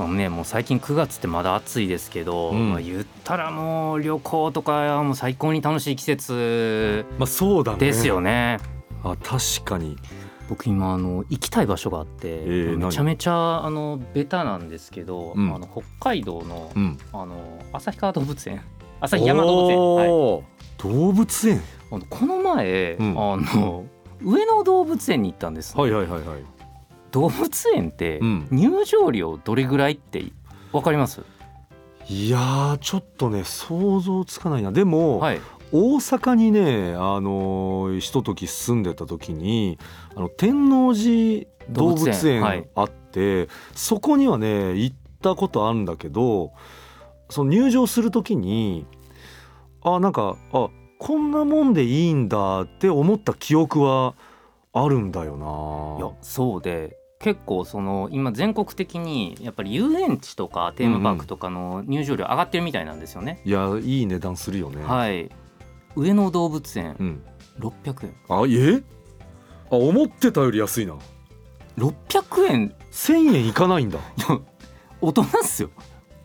まあね、もう最近9月ってまだ暑いですけど、うん。まあ、言ったらもう旅行とかもう最高に楽しい季節まあそうだね。ですよね。あ確かに。僕今あの行きたい場所があって、ーめちゃめちゃあのベタなんですけど、うん。あの北海道のうん。あの旭川動物園。旭山動物園、動物園？あのこの前、うん。あの上野動物園に行ったんです、はいはいはいはい動物園ってうん。入場料どれぐらいってわかります、いやーちょっとね想像つかないな。でも、はい。大阪にねあのーひととき住んでた時にあの天王寺動物園あって、そこにはね行ったことあるんだけどその入場する時にあなんかあこんなもんでいいんだって思った記憶はあるんだよいやな。そうで結構その今全国的にやっぱり遊園地とかテーマパークとかの入場料上がってるみたいなんですよね、いやいい値段するよね。はい。上野動物園うん、600円。あえ？あ思ってたより安いな。600円？1,000円いかないんだ。大人っすよ。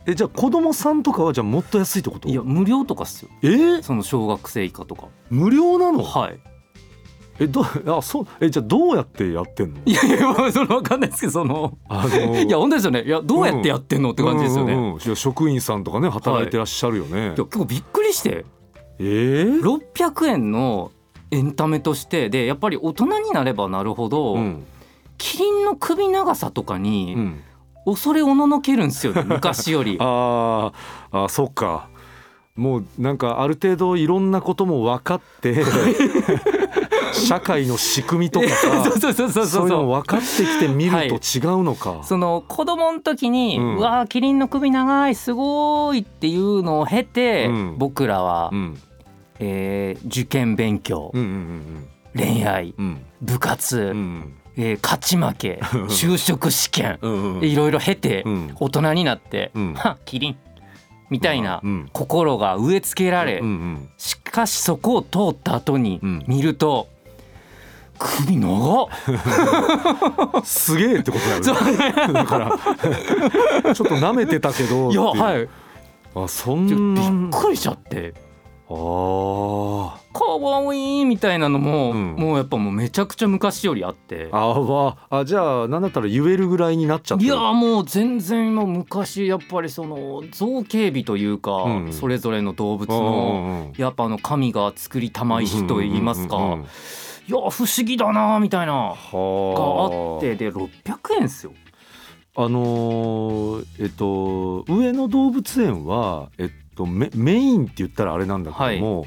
えじゃあ子供さんとかはじゃあもっと安いってこと？いや無料とかっすよ。え？ーその小学生以下とか。無料なの？はいえどあそうえじゃあどうやってやってんの？いやいやまあその分かんないですけどそのあの いや本当ですよね。いやどうやってやってんのって感じですよね、うんうん職員さんとかね働いてらっしゃるよね、いや結構びっくりして。えー？600円のエンタメとしてでやっぱり大人になればなるほど、うん。キリンの首長さとかにうん、恐れおののけるんですよね 昔より。あーあそっか。もうなんかある程度いろんなことも分かって社会の仕組みとかさそういうの分かってきてみると違うのか、その子供の時に、ううんわーキリンの首長いすごいっていうのを経て、うん。僕らは、うん、えー受験勉強、うんうん恋愛うん。うん。部活、うんえー勝ち負け 就職試験うんうんいろいろ経て、うん。大人になって、うん。はキリンみたいなうん。心が植え付けられ、うんうん。しかしそこを通った後にうん。見ると、首長っ。すげえってことだよね。だからちょっと舐めてたけどいやはい。あそんな。びっくりしちゃって。あー。かわいいみたいなのも、うん。もうやっぱもうめちゃくちゃ昔よりあって。あわ。あじゃあなんだったら言えるぐらいになっちゃって。いるやもう全然もう昔やっぱりその造形美というか、うん。それぞれの動物うんのやっぱあの神が作りたま石と言いますか、いや不思議だなみたいながあはってで600円ですよ。ああのーえっと上野動物園はえっとメメインって言ったらあれなんだけども、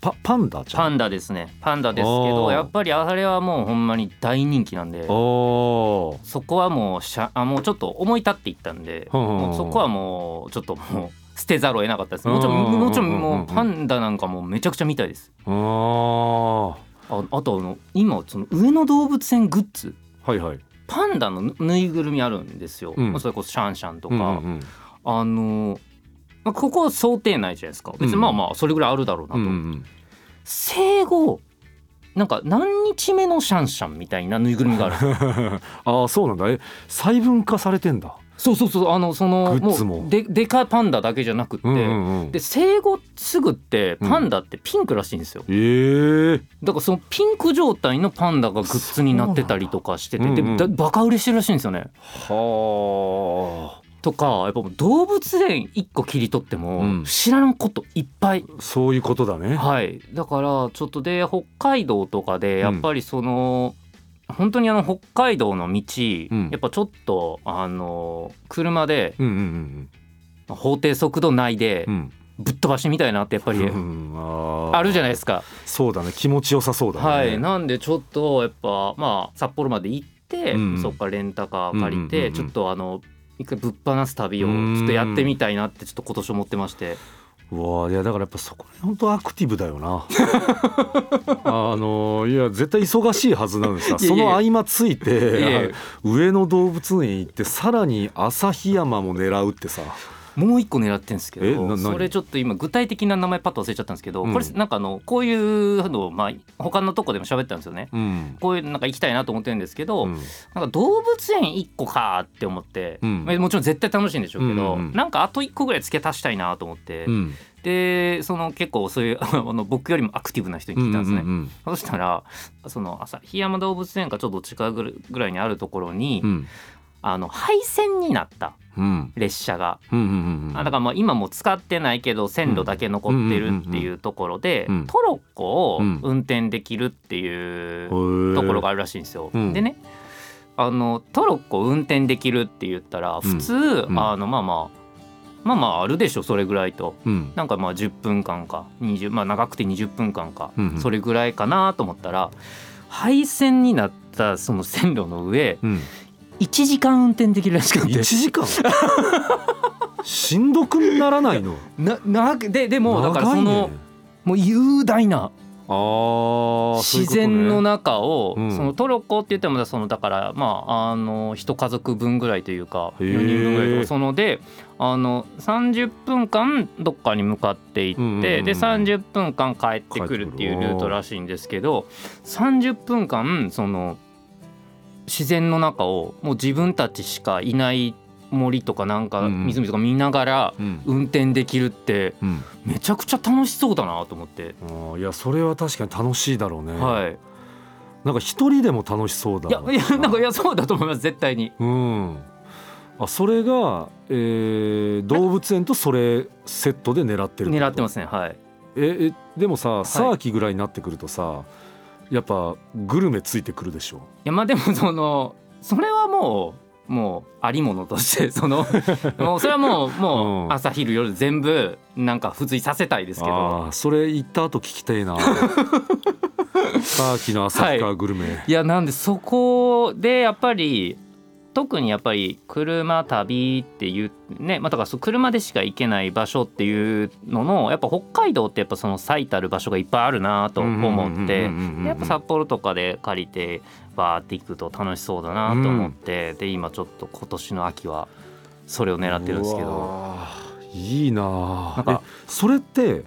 パパンダパンダですね。パンダですけどやっぱりあれはもうほんまに大人気なんでそこはもうしゃあもうちょっと思い立っていったんで、もうそこはもうちょっともう捨てざるを得なかったです。もちろんうんもちろんもうパンダなんかもうめちゃくちゃ見たいです。あー。はああとあの今その上野動物園グッズ。いはい。パンダのぬぬいぐるみあるんですよ、うん。それこそシャンシャンとか、うんうんあのまあここは想定内じゃないですか。別にまあまあそれぐらいあるだろうなと、うんうん生後なんか何日目のシャンシャンみたいなぬいぐるみがある。ああそうなんだ。え細分化されてんだそうそうそうあのそのも。ででかいパンダだけじゃなくって、うんうんうん。で生後すぐってパンダってピンクらしいんですよ、ええ。だからそのピンク状態のパンダがグッズになってたりとかしてて、そうなんだうん。バカ売れしてるらしいんですよね。はあ。とかやっぱ動物園一個切り取っても、うん。知らんこといっぱい。そういうことだね。はい、だからちょっとで北海道とかでやっぱりその、本当にあの北海道の道、うん。やっぱちょっとあの車でうんうん法定速度内でうん。うんぶっ飛ばしてみたいなってやっぱりうんあるじゃないですか。そうだね。気持ちよさそうだね。はい、なんでちょっとやっぱまあ札幌まで行って、うんうん。そこからレンタカー借りて、うんうんうんうんちょっとあの一回ぶっ放す旅をちょっとやってみたいなってちょっと今年思ってまして。うわいやだからやっぱそこ本当アクティブだよな。あのいや絶対忙しいはずなんですよいやいや。その合間ついて上野動物園行ってさらに旭山も狙うってさもう一個狙ってるんですけどそれちょっと今具体的な名前パッと忘れちゃったんですけど、うん。これなんかあのこういうのをまあ他のとこでも喋ったんですよね。うん。こういうなんか行きたいなと思ってるんですけど、うん。なんか動物園1個かって思って、うん。まあもちろん絶対楽しいんでしょうけど、うんうんうん。なんかあと1個ぐらい付け足したいなと思って、うん。でその結構そういう あの僕よりもアクティブな人に聞いたんですね。うんうんそしたらその旭山動物園かちょっと近くぐらいにあるところに、うんあの廃線になったうん。列車が。だからまあ今も使ってないけど線路だけ残ってるっていうところでうんトロッコをうん運転できるっていうところがあるらしいんですよ。うん。でねあのトロッコ運転できるって言ったら普通、うん。あのまあまあまあまああるでしょそれぐらいと。うん。なんかまあ10分間か20まあ長くて20分間か、うんうん。それぐらいかなと思ったら廃線になったその線路の上うん1時間運転できるらしくて。1時間？しんどくならないの？ななででもだからその、ねもう雄大なあー自然の中をうん。そのトロッコって言ってもそのだからまああの一家族分ぐらいというかへー。4人分ぐらいとかそのであの30分間どっかに向かっていって、で30分間帰ってくるっていうルートらしいんですけど30分間その自然の中をもう自分たちしかいない森とかなんかうんうん。湖とか見ながらうん。運転できるってうん。めちゃくちゃ楽しそうだなと思って。あーいやそれは確かに楽しいだろうね、はい、なんか一人でも楽しそうだいやいやなんか。いやそうだと思います絶対に。うん。あそれが、えー動物園とそれセットで狙ってる狙ってまますねはい。ええでもさサーキぐらいになってくるとさ、やっぱグルメついてくるでしょ。いやまあでもそのそれはもうもうありものとしてその もうそれはもうもううん。朝昼夜全部なんか付随させたいですけど。あーそれ行った後聞きたいな。サーキの旭川グルメ、いやなんでそこでやっぱり特にやっぱり車旅っていうねまあだからそう車でしか行けない場所っていうののやっぱ北海道ってやっぱその最たる場所がいっぱいあるなと思ってうんでやっぱ札幌とかで借りてバーって行くと楽しそうだなと思って、で今ちょっと今年の秋はそれを狙ってるんですけどいいななんかそれって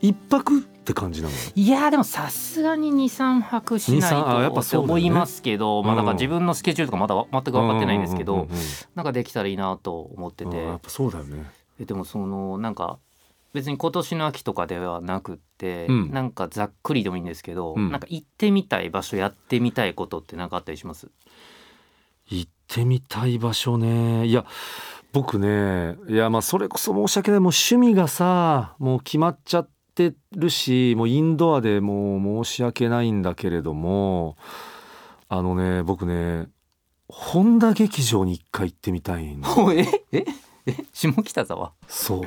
一泊って感じなの？いやーでもさすがに23泊しない2 3あやっと思いますけど、まあだから自分のスケジュールとかまだ全く分かってないんですけどなんかできたらいいなと思ってて。うんやっぱそうだよね。えでもそのなんか別に今年の秋とかではなくって、うん。なんかざっくりでもいいんですけど、うん。なんか行ってみたい場所やってみたいことって何かあったりします？行ってみたい場所ね。いや僕ねいやまあそれこそ申し訳ない。もう趣味がさもう決まっちゃってるしもうインドアでもう申し訳ないんだけれどもあのね僕ね本田劇場に一回行ってみたいの。えええ下北沢？そう。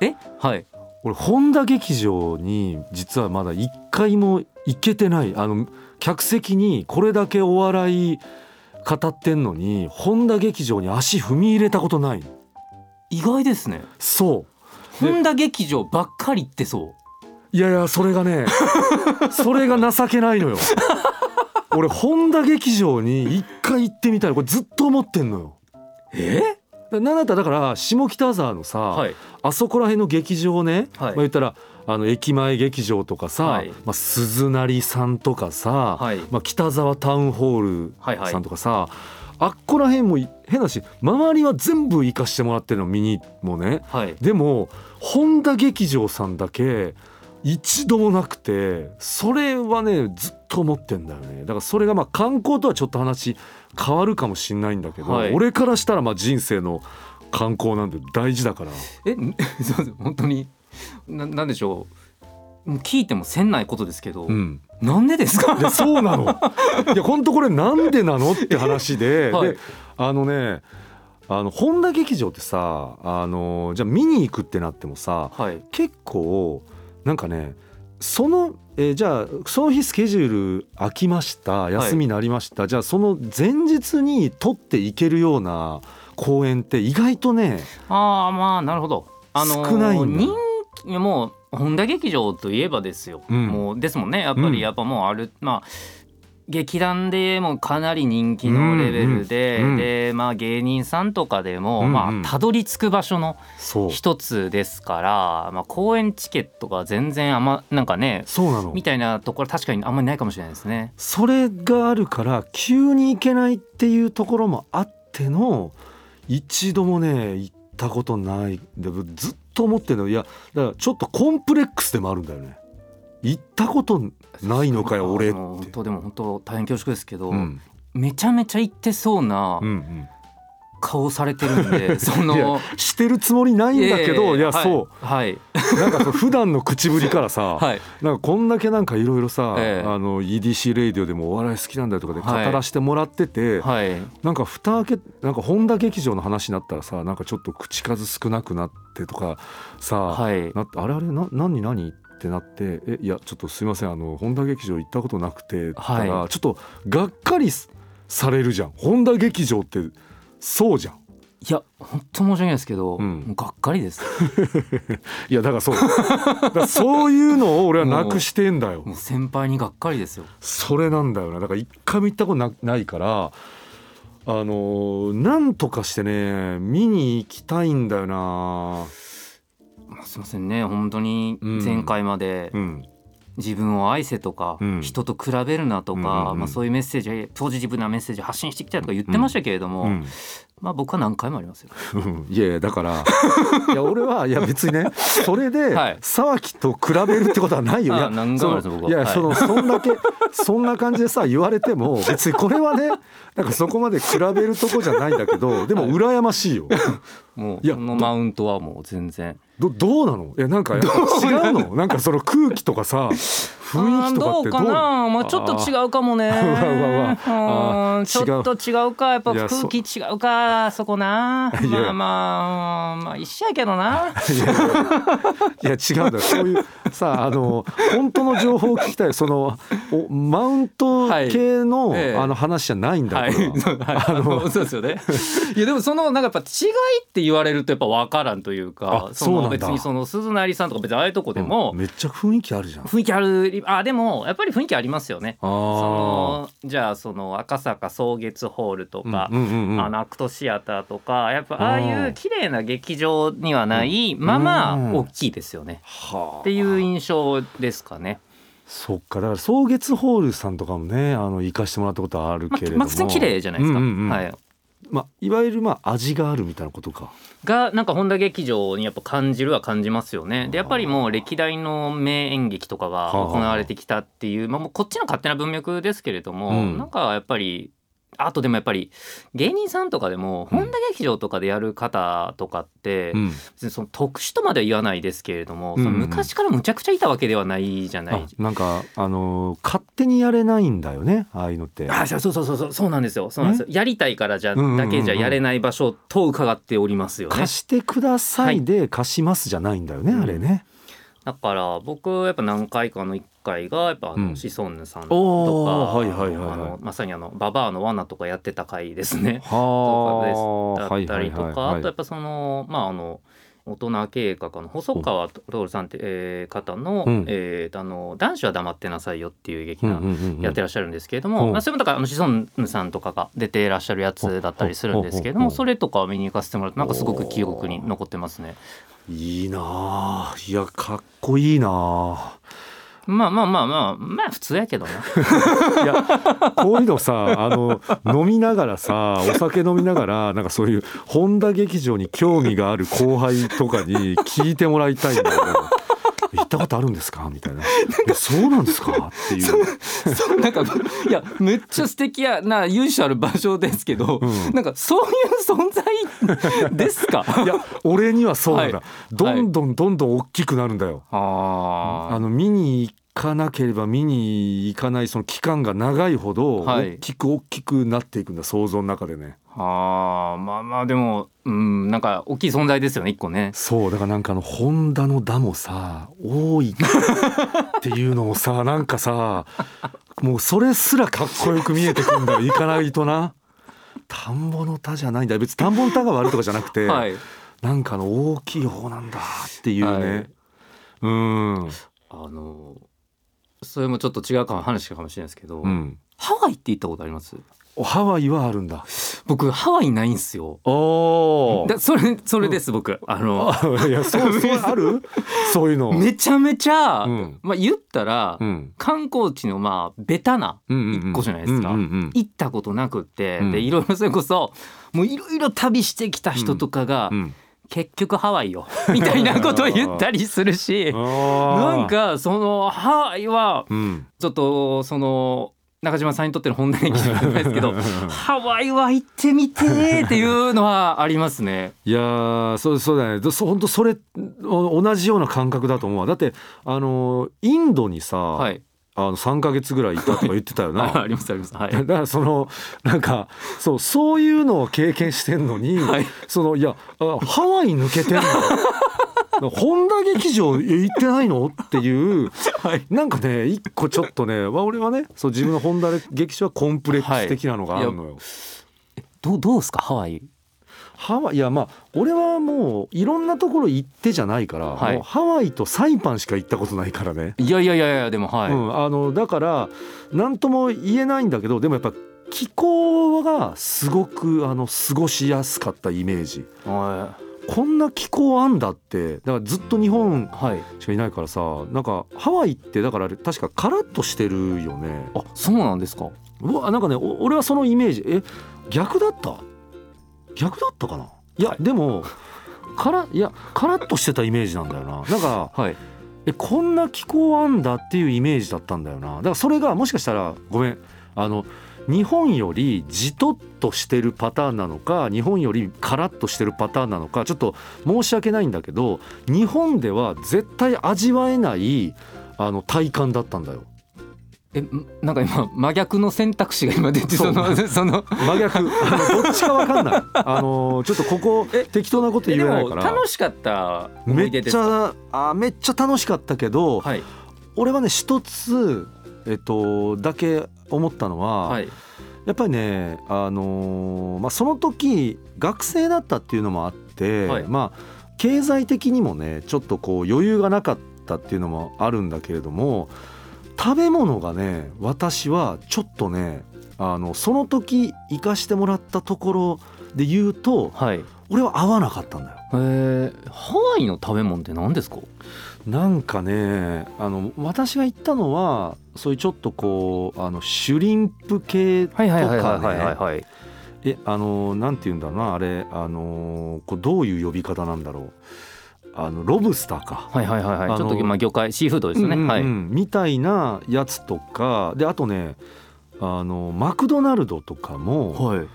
えはい。俺本田劇場に実はまだ一回も行けてない。あの客席にこれだけお笑い語ってんのに本田劇場に足踏み入れたことないの。意外ですね。そう。で本田劇場ばっかり行ってそういやいやそれがね それが情けないのよ。俺本田劇場に一回行ってみたいの。これずっと思ってんのよ。え？なんだったらだから下北沢のさ、はい。あそこら辺の劇場ね、はい。まあ、言ったらあの駅前劇場とかさ、はい。まあ、鈴なりさんとかさ、はい。まあ、北沢タウンホーはいはい。ルさんとかさ、あっこら辺もい変だし周りは全部行かしてもらってるの見にもね。はい。でも本田劇場さんだけ一度もなくてそれはねずっと思ってんだよね。だからそれがまあ観光とはちょっと話変わるかもしんないんだけど、はい。俺からしたらまあ人生の観光なんて大事だから。え そうです。本当に。ななんでしょう。もう聞いてもせんないことですけど、うん。なんでですか？いやそうなの。いや本当これなんでなのって話で, はい。であのねあの本田劇場ってさあのじゃあ見に行くってなってもさはい。結構なんかねその、えーじゃあその日スケジュール空きました休みになりました、じゃあその前日に取っていけるような公演って意外とねああまあなるほど。あのー少ないんだ。人気もう本田劇場といえばですよ、うん。もうですもんね。やっぱうん。りやっぱもうある、まあ劇団でもかなり人気のレベルで、うんうんでまあ芸人さんとかでも、うんうん。まあたどり着く場所の一つですから、まあ公演チケットが全然あんまなんかねそうなの。みたいなところ確かにあんまりないかもしれないですね。それがあるから急に行けないっていうところもあっての一度もね行ったことない。でずっと思ってるの。いやだからちょっとコンプレックスでもあるんだよね。行ったことないのかよ俺って。本当でも本当大変恐縮ですけど、うん。めちゃめちゃ行ってそうなうんうん。顔されてるんで、そのしてるつもりないんだけどいやはいそう。はい。なんかそう普段の口ぶりからさ、はい。なんかこんだけなんかいろいろさ、ええ。あの EDC レイディオでもお笑い好きなんだよとかで語はい。らせてもらってて、はい。なんか蓋開けなんか本田劇場の話になったらさなんかちょっと口数少なくなってとかさ、はい。なあれあれな何何ってなって「えいやちょっとすいませんあの本田劇場行ったことなくて」って言ったら、はちょっとがっかりすされるじゃん。本田劇場ってそうじゃん。いや本当申し訳ないですけど、うん。もうがっかりです。いやだからそう。そういうのを俺はなくしてんだよ。先輩にがっかりですよ。それなんだよな。だから一回も行ったことなないからあのーなんとかしてね見に行きたいんだよなまあすいませんね。本当にうん。前回までうん。自分を愛せとか、うん。人と比べるなとか、まあ、そういうメッセージポジティブなメッセージ発信してきたとか言ってましたけれども、うんまあ僕は何回もありますよ。うん。いやいやだからいや俺はいや別にねそれではい。沢木と比べるってことはないよ。いやあ何回もそのいは。いやそのそんだけそんな感じでさ言われても別にこれはねなんかそこまで比べるとこじゃないんだけどでも羨ましいよ。もういやマウントはもう全然。どどうなの？いやなんかやっぱ違うの？なんかその空気とかさ雰囲気とかってどう？かな、まあ、ちょっと違うかもね。う わうわうわ。うん。あー。ちょっと違うか、やっぱ空気違うか、そこな。まあまあ、まあ一緒やけどな。いや違うんだよ。そういうさあの本当の情報を聞きたい。そのおマウント系の,、はい。ええ。あの話じゃないんだそうは。い。あの そうですよね。いやでもそのなんかやっぱ違いって言われるとやっぱ分からんというか、あそうなんだ。の別にその鈴なりさんとか別にああいうとこでもうんめっちゃ雰囲気あるじゃん。雰囲気ある、あでもやっぱり雰囲気ありますよね。あそのじゃあその赤坂草月ホールとか、うんうんうんうんあのアクトシアターとかやっぱああいう綺麗な劇場にはないままうん大きいですよね、はあっていう印象ですかね。そっかだから草月ホールさんとかもねあの行かしてもらったことあるまけれども、まあ普通に綺麗じゃないですか。うんうんうんはい。まあ、いわゆるまあ味があるみたいなことか。がなんか本田劇場にやっぱ感じるは感じますよね。でやっぱりもう歴代の名演劇とかが行われてきたっていう、まあ、もうこっちの勝手な文脈ですけれども、うんなんかやっぱりあとでもやっぱり芸人さんとかでもうん本田劇場とかでやる方とかって、その特殊とまでは言わないですけれども、昔からむちゃくちゃいたわけではないじゃない。あ。なんかあのー勝手にやれないんだよねああいうのって。あそうそうそうそうそうなんですよ。そうなんですよ。やりたいからじゃだけじゃやれない場所と伺っておりますよね。貸してくださいで貸しますじゃないんだよね、うん。あれね。だから僕やっぱ何回かの1回がやっぱあうん。のシソンヌさんとおか、ーはいはいはいはい。あのまさにあのババアの罠とかやってた回ですね。はだったりとか、あとやっぱそのまああの大人計画の細川徹さんって、えー方の,、うん。えーあの「男子は黙ってなさいよ」っていう劇団うんうんうんうん。やってらっしゃるんですけれども、うん。まあ、それもだからあのシソンヌさんとかが出てらっしゃるやつだったりするんですけれどもそれとかを見に行かせてもらってなんかすごく記憶に残ってますね。いいなあいやかっこいいなあまあまあまあまあまあ普通やけどな。いやこういうのさあの飲みながらさお酒飲みながらなんかそういう本田劇場に興味がある後輩とかに聞いてもらいたいんだよ。行ったことあるんですか？みたいな。えそうなんですか？っていう。そうなんかいやめっちゃ素敵やな由緒ある場所ですけど、うん。なんかそういう存在ですか？いや俺にはそうなんだ、はい。どんどんどんどん大きくなるんだよ。ああの見に行かなければ見に行かないその期間が長いほどはい。大きく大きくなっていくんだ想像の中でね。あーまあまあでもうんなんか大きい存在ですよね一個ね。そうだからなんかあのホンダの「ダ」もさ多いっていうのもさ なんかさもうそれすらかっこよく見えてくんだよ。行かないとな。田んぼの田じゃないんだ。別に田んぼの田が悪いとかじゃなくて、はい。なんかあの大きい方なんだっていうね、はい。うん。あのそれもちょっと違うかも話かもしれないですけど、うん。ハワイって行ったことあります？おハワイはあるんだ。僕ハワイないんですよ。おだそれそれです、僕。あのいやそう そうある？そういうの。めちゃめちゃ、うん。まあ言ったら、うん。観光地のまあベタなうんうんうん。一個じゃないですか。うんうんうん行ったことなくって、うん。でいろいろそれこそもういろいろ旅してきた人とかが、うん結局ハワイよ。みたいなことを言ったりするし ななんかそのハワイはうん。ちょっとその中島さんにとっての本音に聞くんですけど ハワイは行ってみてーっていうのはありますね。いやーそうそうだね。本当それお同じような感覚だと思うわ。だってあのインドにさ、はい、あの3か月ぐらいいたとか言ってたよな ありますあります。はい。だ からそのなんかそうそういうのを経験してんのに、はいそのいやあハワイ抜けてんの？本田劇場え行ってないの？っていう、はいなんかね一個ちょっとねわ俺はねそう自分の本田劇場はコンプレックス的なのがあるのよ。どうどうですか？ハワイ。ハワイいやまあ俺はもういろんなところ行ってじゃないから、はいもうハワイとサイパンしか行ったことないからね。いやいやいやいやでもはい。うん、あのだから何とも言えないんだけどでもやっぱ気候がすごくあの過ごしやすかったイメージはこんな気候あんだってだからずっと日本い。はい。しかいないからさなんかハワイってだからあれ確かカラッとしてるよねあそうなんですか。うわなんかねお俺はそのイメージえ逆だった？逆だったかな？いや、はい。でもカラいやカラッとしてたイメージなんだよな。なんかはい。えこんな気候あんだっていうイメージだったんだよな。だからそれがもしかしたらごめん。あの日本よりじとっとしてるパターンなのか日本よりカラッとしてるパターンなのかちょっと申し訳ないんだけど日本では絶対味わえないあの体感だったんだよえんなんか今真逆の選択肢が今出てその その。真逆。どっちかわかんない。あのちょっとここえ適当なこと言えないから。楽しかった思めっち。ゃあめっちゃ楽しかったけど、はい。俺はね一つえっとだけ思ったのは、はい。やっぱりね、あのーまあ、その時学生だったっていうのもあって、はい。まあ経済的にもねちょっとこう余裕がなかったっていうのもあるんだけれども食べ物がね私はちょっとねあのその時行かしてもらったところで言うとはい。俺は合わなかったんだよ。えー、ハワイの食べ物って何ですか？なんかねあの私が行ったのはそういうちょっとこうあのシュリンプ系とかねはい。えあのなんて言うんだろうなあれあのこうどういう呼び方なんだろうあのロブスターか。はいはいはいはい。ちょっとまあ魚介シーフードですよね。うんうんうんはい。みたいなやつとかであとねあのマクドナルドとかもはい。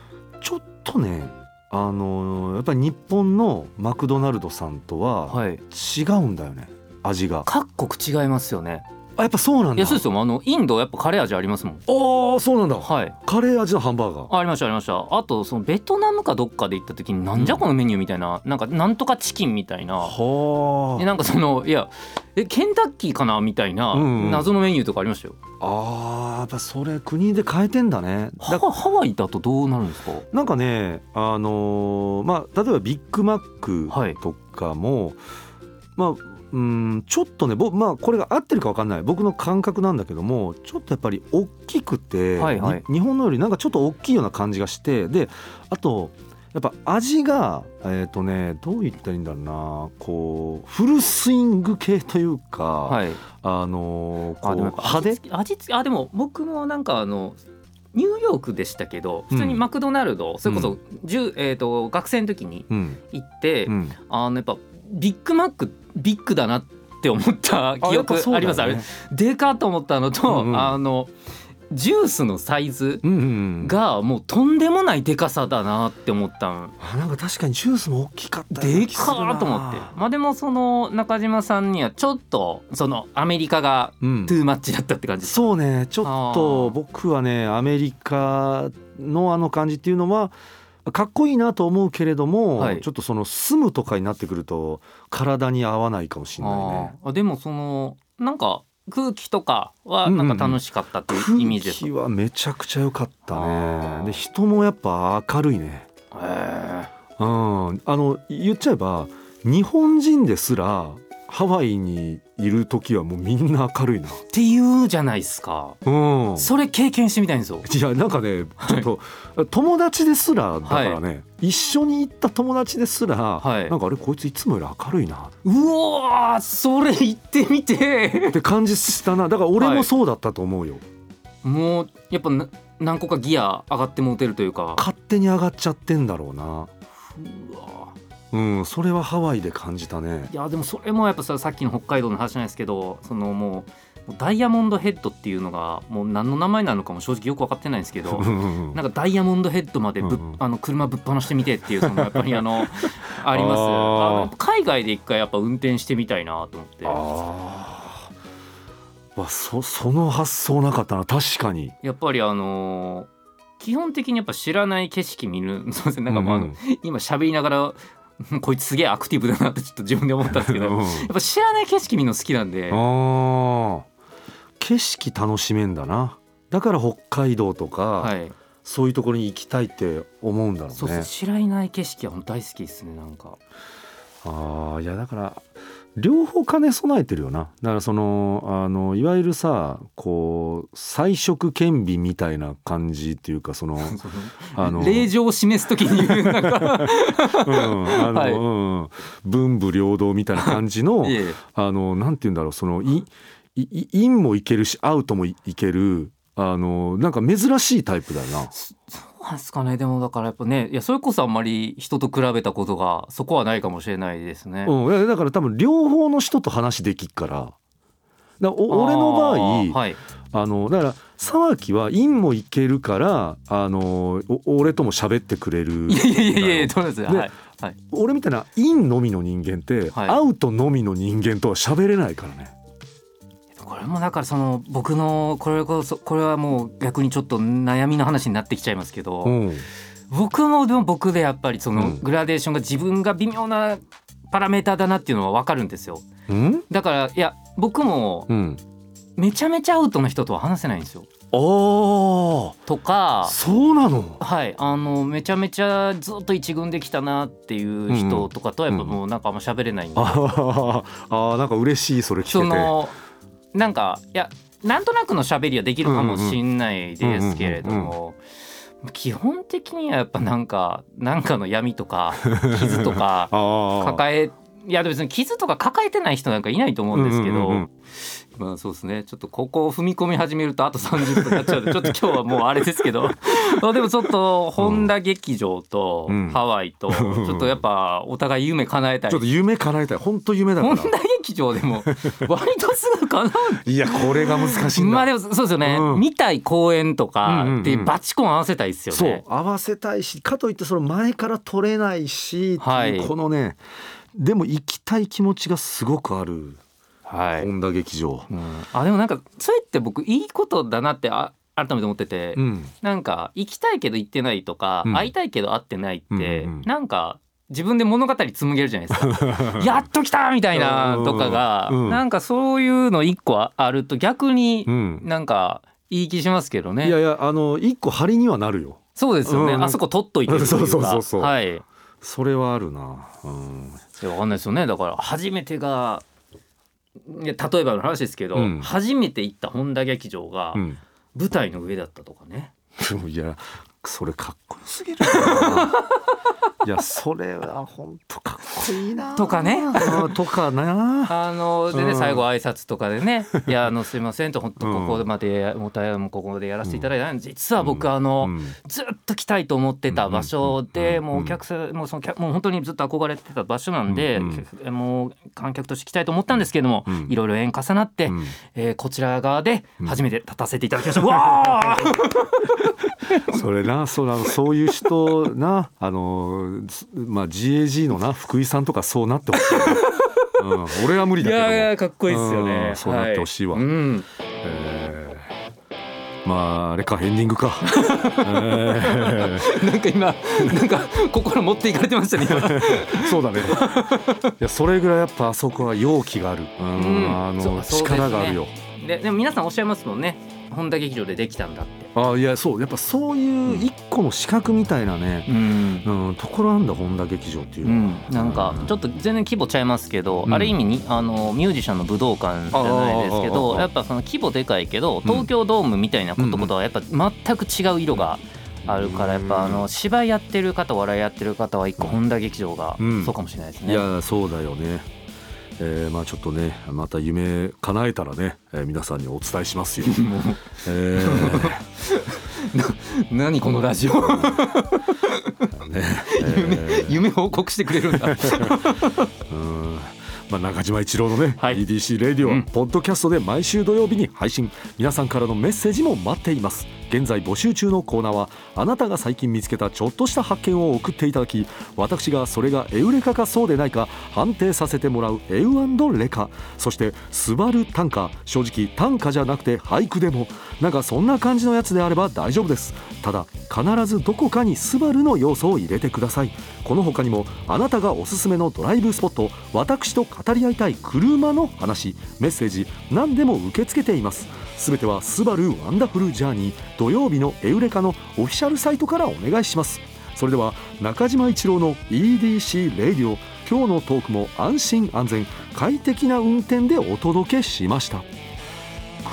ちょっとねあのやっぱり日本のマクドナルドさんとははい。違うんだよね味が。各国違いますよね。あやっぱそうなんだ。いやそうですよ。あのインドやっぱカレー味ありますもん。ああそうなんだ。はい。カレー味のハンバーガー。ありましたありました。あとそのベトナムかどっかで行った時になんじゃこのメニューみたいな、なんかなんとかチキンみたいな。はでなんかそのいやえケンタッキーかなみたいなうんうん謎のメニューとかありましたよ。あ。ああやっぱそれ国で変えてんだね。だハハワイだとどうなるんですか？なんかねあのーまあ例えばビッグマックはいとかも、まあうんちょっとね僕まあこれが合ってるか分かんない。僕の感覚なんだけどもちょっとやっぱり大きくて、はいはい。に日本のよりなんかちょっと大きいような感じがしてであとやっぱ味がえっ、とねどう言ったらいいんだろうな。こうフルスイング系というか、はい。あのーこう派手？味付けあでも僕もなんかあのニューヨークでしたけど普通にマクドナルド、それこそ、10えー、と学生の時にうん。行って、うん、あのやっぱビッグマックビッグだなって思った記憶あります。あれでかっと思ったのと、うんうん。あのジュースのサイズうんうんうん。がもうとんでもないでかさだなって思ったん。あなんか確かにジュースも大きかったでかーと思って。まあでもその中島さんにはちょっとそのアメリカがうん。トゥーマッチだったって感じですそうね。ちょっあとー。僕はねアメリカのあの感じっていうのはかっこいいなと思うけれども、はい。ちょっとその住むとかになってくると体に合わないかもしれないね。あでもそのなんか空気とかはなんか楽しかったっていうイメージですか、空気はめちゃくちゃ良かったあねー。で人もやっぱ明るいね。へうん。あの言っちゃえば日本人ですらハワイにいる時はもうみんな明るいな。ーっていうじゃないですか。うん。それ経験してみたいんですよ。いやなんかねちょっと友達ですらだからね、一緒に行った友達ですら、はい。なんかあれこいついつもより明るいな。うわーそれ言ってみて。って感じしたな。だから俺もそうだったと思うよ、もうやっぱな何個かギア上がってもうてるというか。勝手に上がっちゃってんだろうな。うわうんそれはハワイで感じたね。いやでもそれもやっぱささっきの北海道の話なんですけどそのもうダイヤモンドヘッドっていうのがもう何の名前なのかも正直よく分かってないんですけどなんかダイヤモンドヘッドまでぶっ、うん。うんあの車ぶっ放してみてっていうそのやっぱりあの あります。あ海外で一回やっぱ運転してみたいなと思って。ああわそその発想なかったな確かに。やっぱりあのー基本的にやっぱ知らない景色見る。すいませんなんかもううん今喋りながらうん こいつすげえアクティブだなってちょっと自分で思ったんですけどうん。やっぱ知らない景色見るの好きなんで。景色楽しめんだな。だから北海道とか、はい。そういうところに行きたいって思うんだろうね。そうそう知らない景色は大好きですねなんか。ああいやだから両方兼ね備えてるよな。だからそのあのいわゆるさこう彩色兼備みたいな感じっていうかその あの令状を示すときに言うなんか。うんあの、はい。うん文武両道みたいな感じの あのなんて言うんだろうそのいいいインもいけるしアウトもいいけるあのなんか珍しいタイプだよな。なんですかね。でもだからやっぱねいやそれこそあんまり人と比べたことがそこはないかもしれないですね。うん、いやだから多分両方の人と話できっから。だ俺の場合はい、あのだから沢木は陰もいけるからあのお俺とも喋ってくれるいやいやいやいやどうですよ、ねはい。はい、俺みたいな陰のみの人間って、はい。アウトのみの人間とは喋れないからね。これもだからその僕のこれこそこれはもう逆にちょっと悩みの話になってきちゃいますけど、うん。僕もでも僕でやっぱりそのうん。グラデーションが自分が微妙なパラメーターだなっていうのは分かるんですよ。うん？だからいや僕もうん、めちゃめちゃアウトの人とは話せないんですよ。あー。とかそうなの？はい。あのめちゃめちゃずっと一軍できたなっていう人とかとはやっぱもうなんかあんま喋れないんで、あーあーなんか嬉しいそれ聞けて。そのなんかいやなんとなくの喋りはできるかもしんないですけれども基本的にはやっぱなんかなんかの闇とか傷とか 抱えいや別に傷とか抱えてない人なんかいないと思うんですけど、うんうんうんまあそうですね。ちょっとここを踏み込み始めるとあと30分になっちゃうんでちょっと今日はもうあれですけど。まあでもちょっと本田劇場とうん。ハワイとちょっとやっぱお互い夢叶えたい。ちょっと夢叶えたい。本当夢だから本田劇場でも 割とすぐ叶ういやこれが難しいんだ、まあでもそうですよね、うん。見たい公演とかでバチコン合わせたいですよそうね。合わせたいしかといってその前から取れないし、はい。このねでも行きたい気持ちがすごくある。はい、本田劇場、うん。あでもなんかそれって僕いいことだなってあ改めて思ってて、うん。なんか行きたいけど行ってないとか、うん。会いたいけど会ってないって、うんうんなんか自分で物語紡げるじゃないですか。やっと来たみたいなとかが、うん。なんかそういうの一個あると逆にうん。なんかいい気しますけどね。いやいやあの一個張りにはなるよ。そうですよね、うん。あそこ取っといてるというか。そうそうそうそう。はいいそれはあるな、うん、やわかんないですよね。だから初めてがいや例えばの話ですけど、うん。初めて行った本田劇場がうん。舞台の上だったとかね、いやそれかっこよすぎるな いやそれは本当かっこいいな。とかね。うんとかな。あのでね、うん。最後挨拶とかでね「いやあのすいません」と本当ここまでもたもうここでやらせていただいた。ん。で実は僕、あの、うん。ずっと来たいと思ってた場所で、うん。もうお客さん。もうその客もう本当にずっと憧れてた場所なんで、うん。もう観客として来たいと思ったんですけども、うん。いろいろ縁重なって、うん。えーこちら側で初めて立たせていただきました。わー。それなそうあのそういう人な あのすまあ GAG のな福井さんとかそうなってほしい、うん、俺は無理いだけどいやかっこいいですようねん。そうなってほしいわ。はうん。えー。まああれかエンディングか、えなんか今なんか心持っていかれてましたね。そうだね。いやそれぐらいやっぱあそこは容器がある、うん。うん。あの力があるよ、ででも皆さんおっしゃいますもんね本田劇場でできたんだって。あいやそう。やっぱそういう一個の資格みたいなね、うん。うん、ところなんだ本田劇場っていううのは、ん、なんかちょっと全然規模ちゃいますけど、うん。ある意味にあのミュージシャンの武道館じゃないですけどあやっぱその規模でかいけど東京ドームみたいなことことはやっぱ全く違う色があるからやっぱあの芝居やってる方笑いやってる方は一個本田劇場がうん。そうかもしれないですね。いやそうだよねえーまあちょっとねまた夢叶えたらね、えー皆さんにお伝えしますよ、え何 このラジオ。ー ねえー。夢報告してくれるんだ。うん。まあ、中島一郎のね、はい。EDC レディオは、うん。ポッドキャストで毎週土曜日に配信。皆さんからのメッセージも待っています現在募集中のコーナーはあなたが最近見つけたちょっとした発見を送っていただき私がそれがエウレカかそうでないか判定させてもらうエウレカ。そしてスバル短歌正直短歌じゃなくて俳句でもなんかそんな感じのやつであれば大丈夫です。ただ必ずどこかにスバルの要素を入れてください。この他にもあなたがおすすめのドライブスポット私と語り合いたい車の話メッセージ何でも受け付けています。すべては「スバルワンダフルジャーニー土曜日のエウレカのオフィシャルサイトからお願いします。それでは中島一郎の EDC レディオ今日のトークも安心安全快適な運転でお届けしました。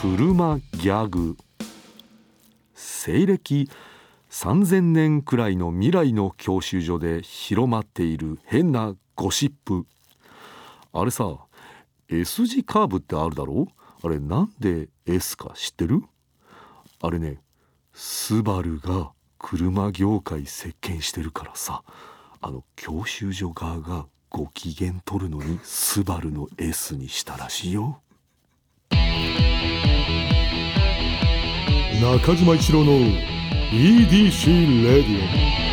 車ギャグ西暦3000年くらいの未来の教習所で広まっている変なゴシップ。あれさ S 字カーブってあるだろ？あれなんで S か知ってる？あれねスバルが車業界席巻してるからさあの教習所側がご機嫌取るのにスバルの S にしたらしいよ。中島一郎の EDC レディオ